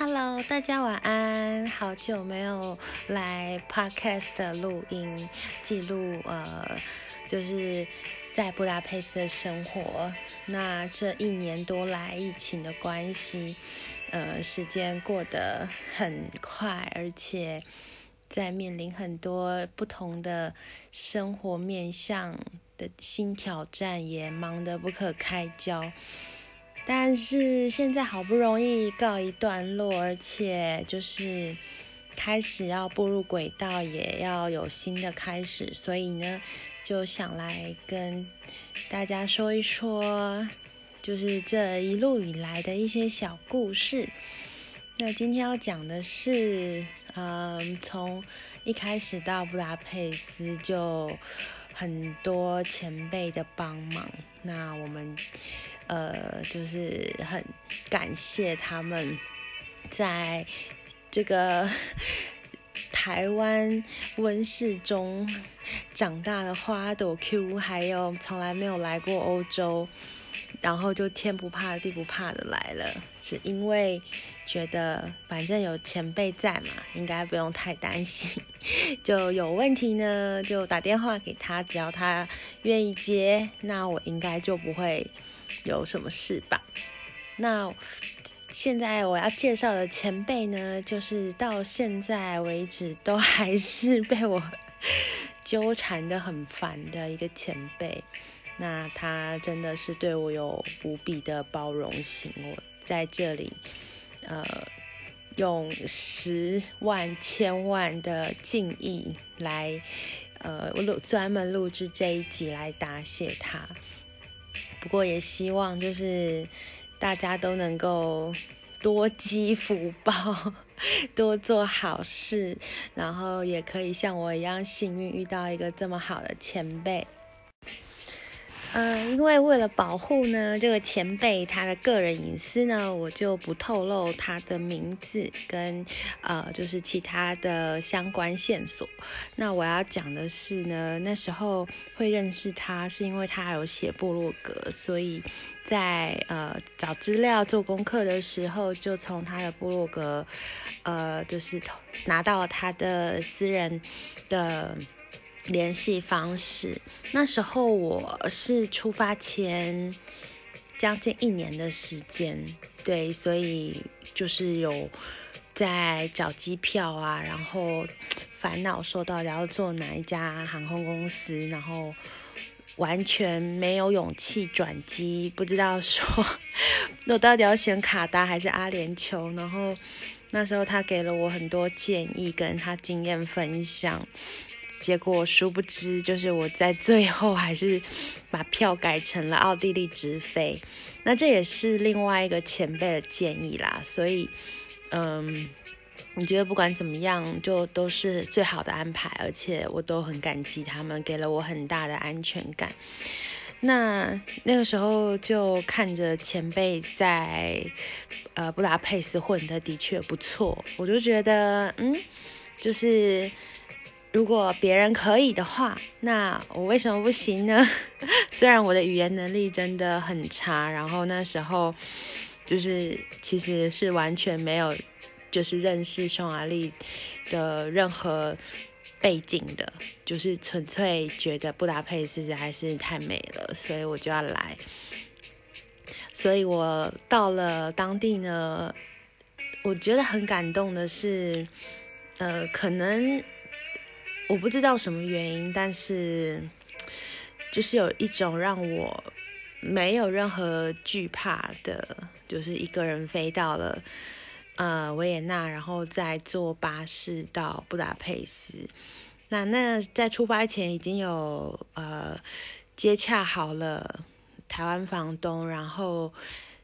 Hello，大家晚安。好久没有来 Podcast 的录音记录，呃，就是在布达佩斯的生活。那这一年多来，疫情的关系，呃，时间过得很快，而且在面临很多不同的生活面向的新挑战，也忙得不可开交。但是现在好不容易告一段落，而且就是开始要步入轨道，也要有新的开始，所以呢，就想来跟大家说一说，就是这一路以来的一些小故事。那今天要讲的是，嗯，从一开始到布达佩斯就很多前辈的帮忙，那我们。呃，就是很感谢他们，在这个 台湾温室中长大的花朵 Q，还有从来没有来过欧洲，然后就天不怕地不怕的来了，是因为觉得反正有前辈在嘛，应该不用太担心，就有问题呢就打电话给他，只要他愿意接，那我应该就不会。有什么事吧？那现在我要介绍的前辈呢，就是到现在为止都还是被我纠缠的很烦的一个前辈。那他真的是对我有无比的包容心，我在这里呃用十万千万的敬意来呃录专门录制这一集来答谢他。不过也希望就是大家都能够多积福报，多做好事，然后也可以像我一样幸运遇到一个这么好的前辈。嗯，因为为了保护呢这个前辈他的个人隐私呢，我就不透露他的名字跟呃就是其他的相关线索。那我要讲的是呢，那时候会认识他是因为他有写部落格，所以在呃找资料做功课的时候，就从他的部落格呃就是拿到了他的私人的。联系方式，那时候我是出发前将近一年的时间，对，所以就是有在找机票啊，然后烦恼说到底要坐哪一家航空公司，然后完全没有勇气转机，不知道说我到底要选卡达还是阿联酋，然后那时候他给了我很多建议，跟他经验分享。结果殊不知，就是我在最后还是把票改成了奥地利直飞。那这也是另外一个前辈的建议啦。所以，嗯，你觉得不管怎么样，就都是最好的安排，而且我都很感激他们，给了我很大的安全感。那那个时候就看着前辈在呃布达佩斯混的的确不错，我就觉得，嗯，就是。如果别人可以的话，那我为什么不行呢？虽然我的语言能力真的很差，然后那时候就是其实是完全没有就是认识匈牙利的任何背景的，就是纯粹觉得布达佩斯还是太美了，所以我就要来。所以我到了当地呢，我觉得很感动的是，呃，可能。我不知道什么原因，但是就是有一种让我没有任何惧怕的，就是一个人飞到了呃维也纳，然后再坐巴士到布达佩斯。那那在出发前已经有呃接洽好了台湾房东，然后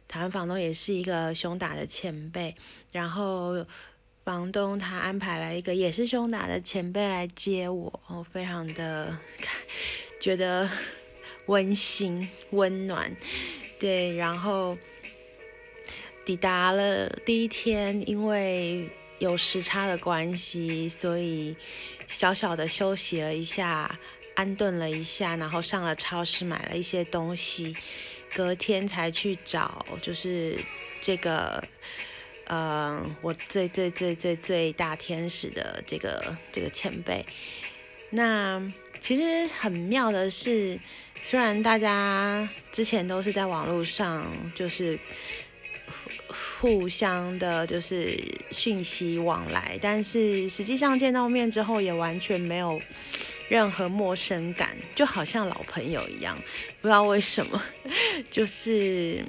台湾房东也是一个胸大的前辈，然后。房东他安排了一个也是胸打的前辈来接我，我非常的觉得温馨温暖，对，然后抵达了第一天，因为有时差的关系，所以小小的休息了一下，安顿了一下，然后上了超市买了一些东西，隔天才去找，就是这个。呃，我最最最最最大天使的这个这个前辈。那其实很妙的是，虽然大家之前都是在网络上，就是互相的，就是讯息往来，但是实际上见到面之后，也完全没有任何陌生感，就好像老朋友一样。不知道为什么，就是。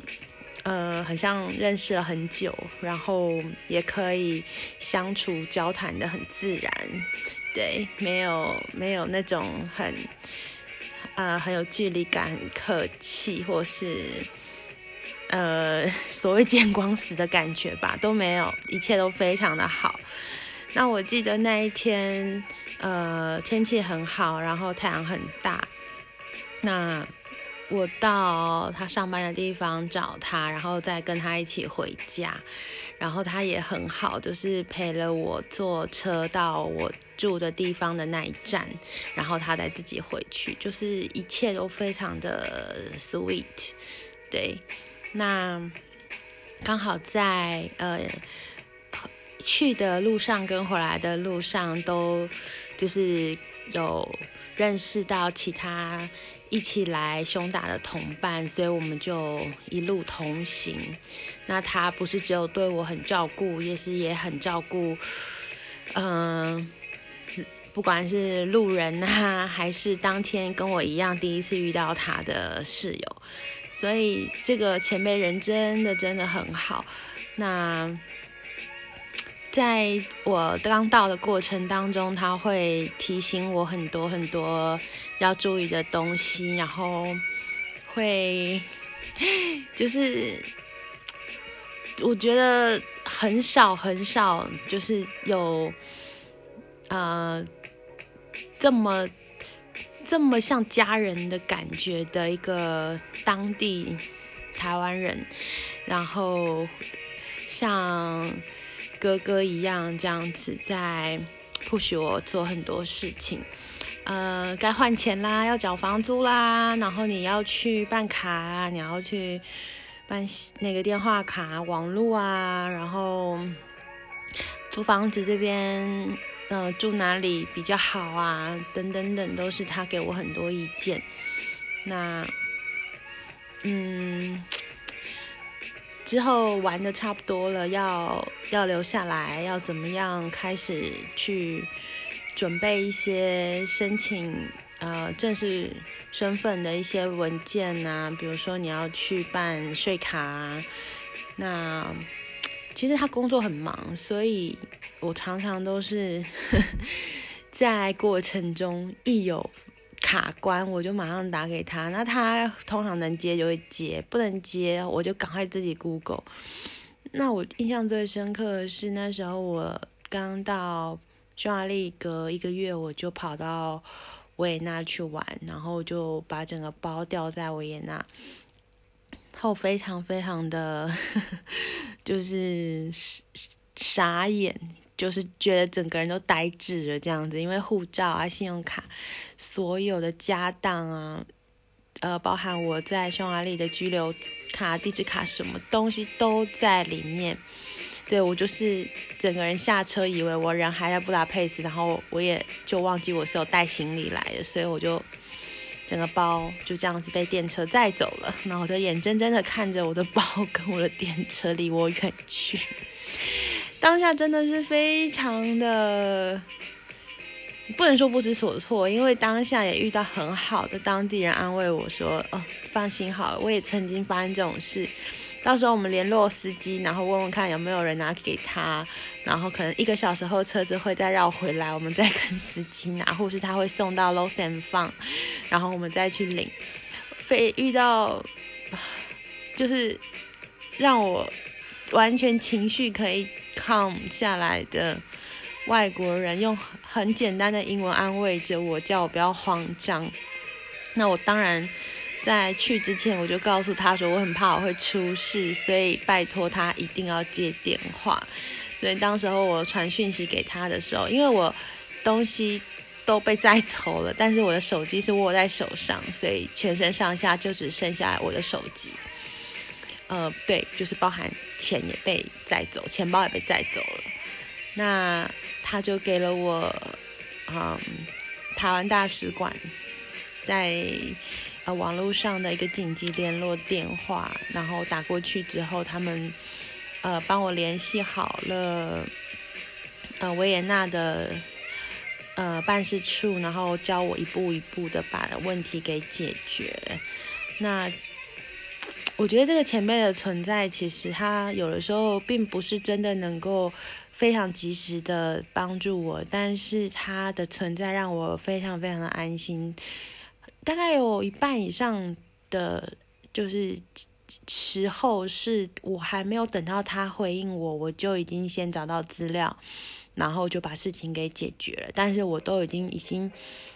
呃，很像认识了很久，然后也可以相处交谈的很自然，对，没有没有那种很呃很有距离感、很客气，或是呃 所谓见光死的感觉吧，都没有，一切都非常的好。那我记得那一天，呃，天气很好，然后太阳很大，那。我到他上班的地方找他，然后再跟他一起回家，然后他也很好，就是陪了我坐车到我住的地方的那一站，然后他再自己回去，就是一切都非常的 sweet。对，那刚好在呃去的路上跟回来的路上都就是有认识到其他。一起来胸打的同伴，所以我们就一路同行。那他不是只有对我很照顾，也是也很照顾，嗯，不管是路人啊，还是当天跟我一样第一次遇到他的室友，所以这个前辈人真的真的很好。那。在我刚到的过程当中，他会提醒我很多很多要注意的东西，然后会 就是我觉得很少很少，就是有呃这么这么像家人的感觉的一个当地台湾人，然后像。哥哥一样这样子在 push 我做很多事情，呃，该换钱啦，要缴房租啦，然后你要去办卡，你要去办那个电话卡、网络啊，然后租房子这边，呃，住哪里比较好啊，等等等，都是他给我很多意见。那，嗯。之后玩的差不多了，要要留下来，要怎么样开始去准备一些申请呃正式身份的一些文件呐？比如说你要去办税卡，啊那其实他工作很忙，所以我常常都是 在过程中一有。卡关，我就马上打给他。那他通常能接就会接，不能接我就赶快自己 Google。那我印象最深刻的是那时候我刚到匈牙利隔一个月，我就跑到维也纳去玩，然后就把整个包掉在维也纳，后非常非常的 就是傻眼。就是觉得整个人都呆滞了这样子，因为护照啊、信用卡、所有的家当啊，呃，包含我在匈牙利的居留卡、地址卡，什么东西都在里面。对我就是整个人下车，以为我人还在布达佩斯，然后我也就忘记我是有带行李来的，所以我就整个包就这样子被电车载走了。然后我就眼睁睁的看着我的包 跟我的电车离我远去。当下真的是非常的，不能说不知所措，因为当下也遇到很好的当地人安慰我说：“哦，放心好了，我也曾经发生这种事，到时候我们联络司机，然后问问看有没有人拿给他，然后可能一个小时后车子会再绕回来，我们再跟司机拿，或是他会送到 Los and 放，然后我们再去领。非遇到就是让我完全情绪可以。” calm 下来的外国人用很简单的英文安慰着我，叫我不要慌张。那我当然在去之前我就告诉他说，我很怕我会出事，所以拜托他一定要接电话。所以当时候我传讯息给他的时候，因为我东西都被载走了，但是我的手机是握在手上，所以全身上下就只剩下我的手机。呃，对，就是包含钱也被载走，钱包也被载走了。那他就给了我，嗯，台湾大使馆在呃网络上的一个紧急联络电话，然后打过去之后，他们呃帮我联系好了，呃维也纳的呃办事处，然后教我一步一步的把问题给解决。那我觉得这个前辈的存在，其实他有的时候并不是真的能够。非常及时的帮助我，但是他的存在让我非常非常的安心。大概有一半以上的，就是时候是我还没有等到他回应我，我就已经先找到资料，然后就把事情给解决了。但是我都已经已经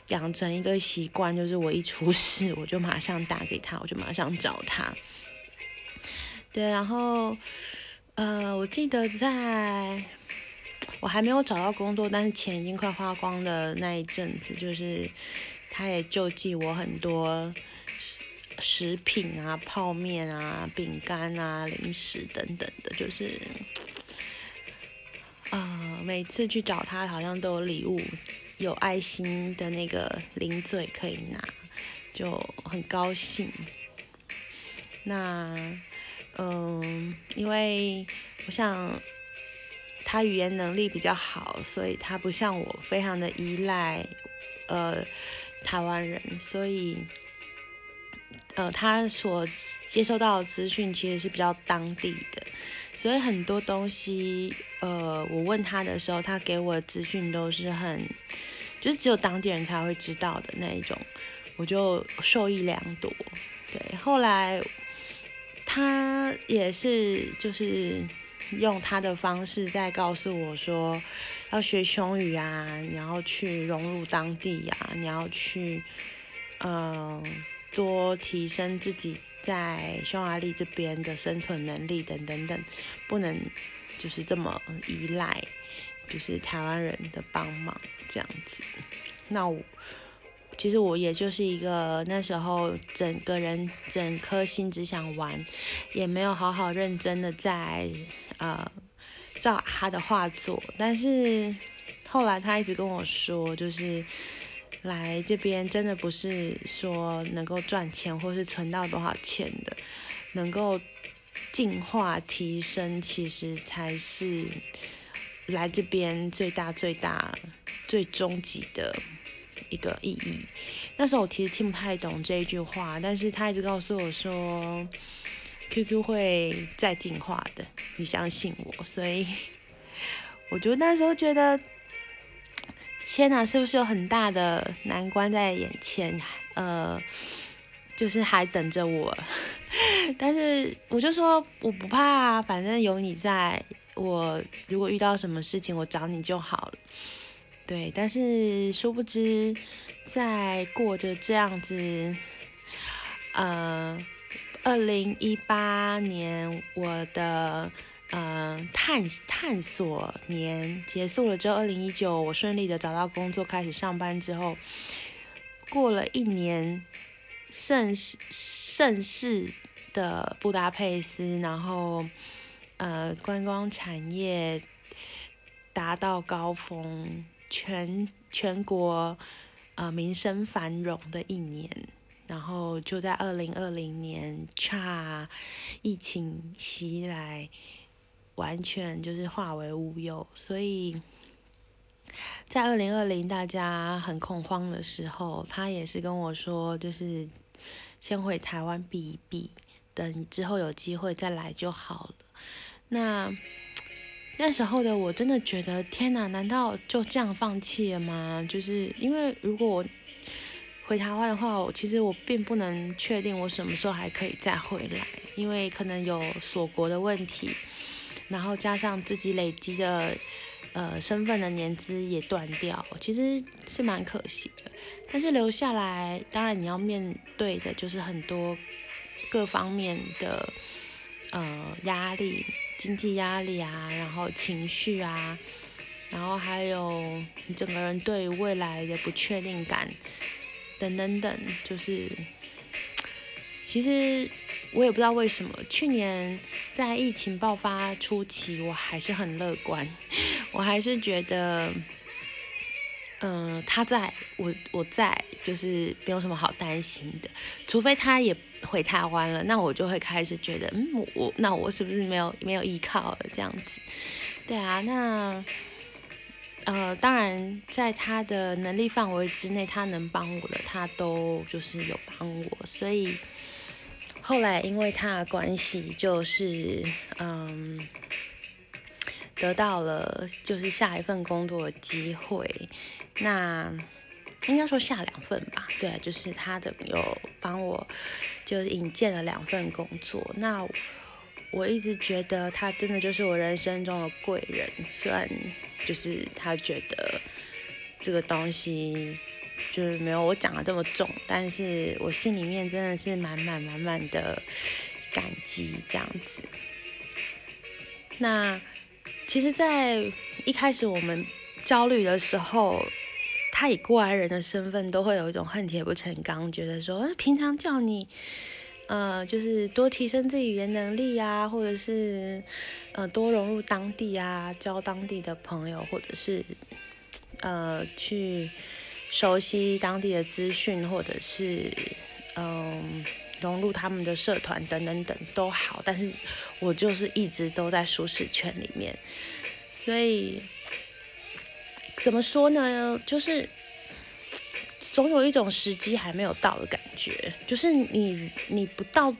养成一个习惯，就是我一出事，我就马上打给他，我就马上找他。对，然后呃，我记得在。我还没有找到工作，但是钱已经快花光的那一阵子，就是他也救济我很多食品啊、泡面啊、饼干啊、零食等等的，就是啊，每次去找他好像都有礼物，有爱心的那个零嘴可以拿，就很高兴。那嗯，因为我想。他语言能力比较好，所以他不像我非常的依赖，呃，台湾人，所以，呃，他所接收到的资讯其实是比较当地的，所以很多东西，呃，我问他的时候，他给我的资讯都是很，就是只有当地人才会知道的那一种，我就受益良多。对，后来他也是就是。用他的方式在告诉我说，要学匈语啊，你要去融入当地呀，你要去，嗯，多提升自己在匈牙利这边的生存能力等等等，不能就是这么依赖，就是台湾人的帮忙这样子。那我其实我也就是一个那时候整个人整颗心只想玩，也没有好好认真的在。呃，照他的画作，但是后来他一直跟我说，就是来这边真的不是说能够赚钱或是存到多少钱的，能够进化提升，其实才是来这边最大最大最终极的一个意义。那时候我其实听不太懂这一句话，但是他一直告诉我说。QQ 会再进化的，你相信我。所以，我就那时候觉得，天哪，是不是有很大的难关在眼前？呃，就是还等着我。但是我就说我不怕，反正有你在。我如果遇到什么事情，我找你就好了。对，但是殊不知，在过着这样子，呃。二零一八年，我的呃探探索年结束了之后，二零一九我顺利的找到工作，开始上班之后，过了一年，盛世盛世的布达佩斯，然后呃观光产业达到高峰，全全国呃民生繁荣的一年。然后就在二零二零年，差疫情袭来，完全就是化为乌有。所以在二零二零大家很恐慌的时候，他也是跟我说，就是先回台湾避一避，等之后有机会再来就好了。那那时候的我真的觉得，天哪，难道就这样放弃了吗？就是因为如果我。回台湾的话，我其实我并不能确定我什么时候还可以再回来，因为可能有锁国的问题，然后加上自己累积的呃身份的年资也断掉，其实是蛮可惜的。但是留下来，当然你要面对的就是很多各方面的呃压力，经济压力啊，然后情绪啊，然后还有你整个人对未来的不确定感。等等等，就是其实我也不知道为什么，去年在疫情爆发初期，我还是很乐观，我还是觉得，嗯，他在我我在，就是没有什么好担心的，除非他也回台湾了，那我就会开始觉得，嗯，我那我是不是没有没有依靠了这样子？对啊，那。呃，当然，在他的能力范围之内，他能帮我的，他都就是有帮我。所以后来因为他的关系，就是嗯，得到了就是下一份工作的机会。那应该说下两份吧，对，就是他的有帮我就是引荐了两份工作。那我一直觉得他真的就是我人生中的贵人，虽然。就是他觉得这个东西就是没有我讲的这么重，但是我心里面真的是满满满满的感激这样子。那其实，在一开始我们焦虑的时候，他以过来人的身份都会有一种恨铁不成钢，觉得说，平常叫你。呃，就是多提升自己语言能力啊，或者是呃多融入当地啊，交当地的朋友，或者是呃去熟悉当地的资讯，或者是嗯融入他们的社团等等等都好。但是我就是一直都在舒适圈里面，所以怎么说呢？就是。总有一种时机还没有到的感觉，就是你你不到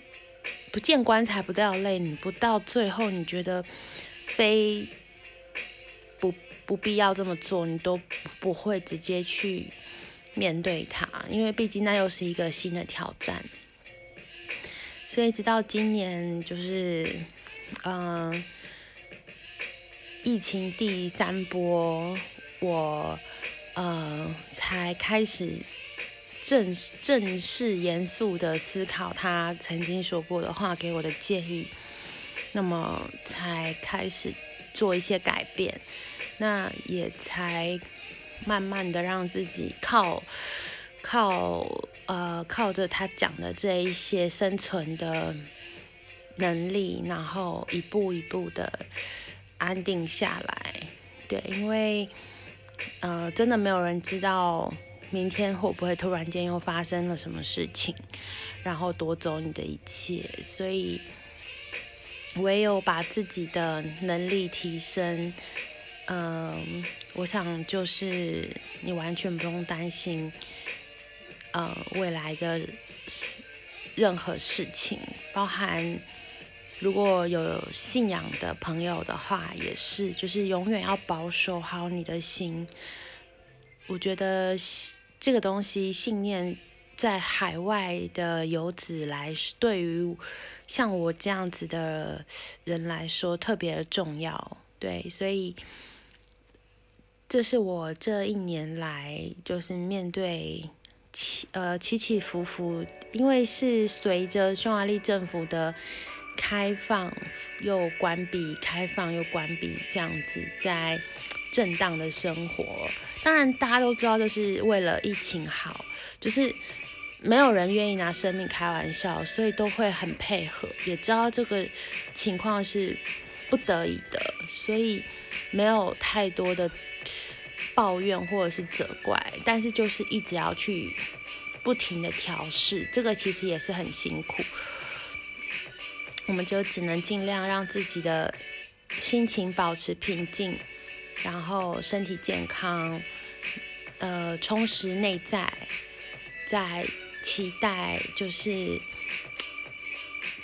不见棺材不掉泪，你不到最后你觉得非不不必要这么做，你都不会直接去面对它，因为毕竟那又是一个新的挑战。所以直到今年，就是嗯，疫情第三波，我。呃，才开始正正式严肃的思考他曾经说过的话给我的建议，那么才开始做一些改变，那也才慢慢的让自己靠靠呃靠着他讲的这一些生存的能力，然后一步一步的安定下来，对，因为。呃，真的没有人知道明天会不会突然间又发生了什么事情，然后夺走你的一切。所以，唯有把自己的能力提升，嗯，我想就是你完全不用担心，呃，未来的任何事情，包含。如果有信仰的朋友的话，也是，就是永远要保守好你的心。我觉得这个东西，信念在海外的游子来，对于像我这样子的人来说特别重要。对，所以这是我这一年来就是面对起呃起起伏伏，因为是随着匈牙利政府的。开放又关闭，开放又关闭，这样子在震荡的生活。当然，大家都知道这是为了疫情好，就是没有人愿意拿生命开玩笑，所以都会很配合。也知道这个情况是不得已的，所以没有太多的抱怨或者是责怪，但是就是一直要去不停的调试，这个其实也是很辛苦。我们就只能尽量让自己的心情保持平静，然后身体健康，呃，充实内在，在期待就是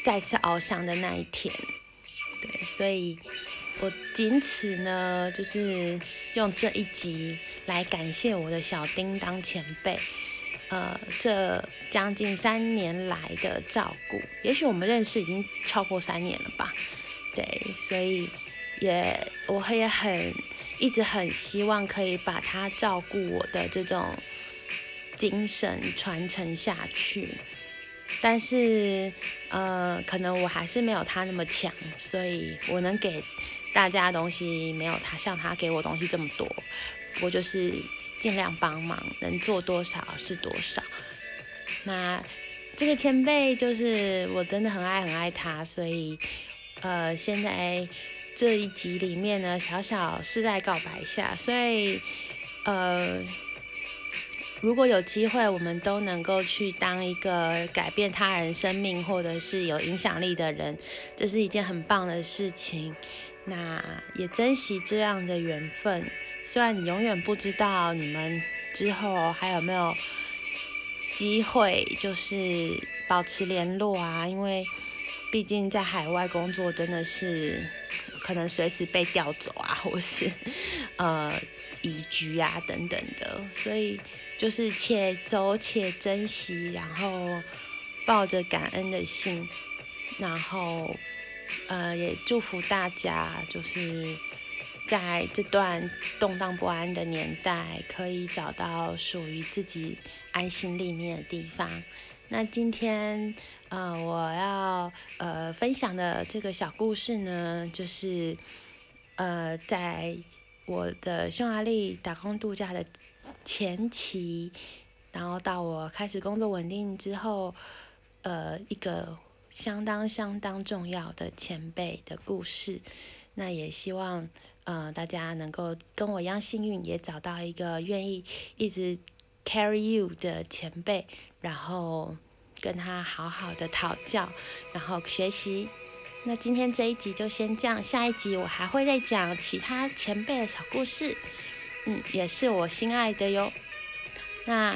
再次翱翔的那一天。对，所以我仅此呢，就是用这一集来感谢我的小叮当前辈。呃，这将近三年来的照顾，也许我们认识已经超过三年了吧？对，所以也我也很一直很希望可以把他照顾我的这种精神传承下去，但是呃，可能我还是没有他那么强，所以我能给大家东西没有他像他给我东西这么多，我就是。尽量帮忙，能做多少是多少。那这个前辈就是我真的很爱很爱他，所以呃，现在这一集里面呢，小小是在告白下，所以呃，如果有机会，我们都能够去当一个改变他人生命或者是有影响力的人，这是一件很棒的事情。那也珍惜这样的缘分，虽然你永远不知道你们之后还有没有。机会就是保持联络啊，因为毕竟在海外工作真的是可能随时被调走啊，或是呃移居啊等等的，所以就是且走且珍惜，然后抱着感恩的心，然后呃也祝福大家就是。在这段动荡不安的年代，可以找到属于自己安心立命的地方。那今天，呃，我要呃分享的这个小故事呢，就是呃，在我的匈牙利打工度假的前期，然后到我开始工作稳定之后，呃，一个相当相当重要的前辈的故事。那也希望。嗯，大家能够跟我一样幸运，也找到一个愿意一直 carry you 的前辈，然后跟他好好的讨教，然后学习。那今天这一集就先这样，下一集我还会再讲其他前辈的小故事，嗯，也是我心爱的哟。那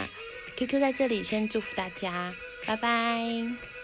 QQ 在这里先祝福大家，拜拜。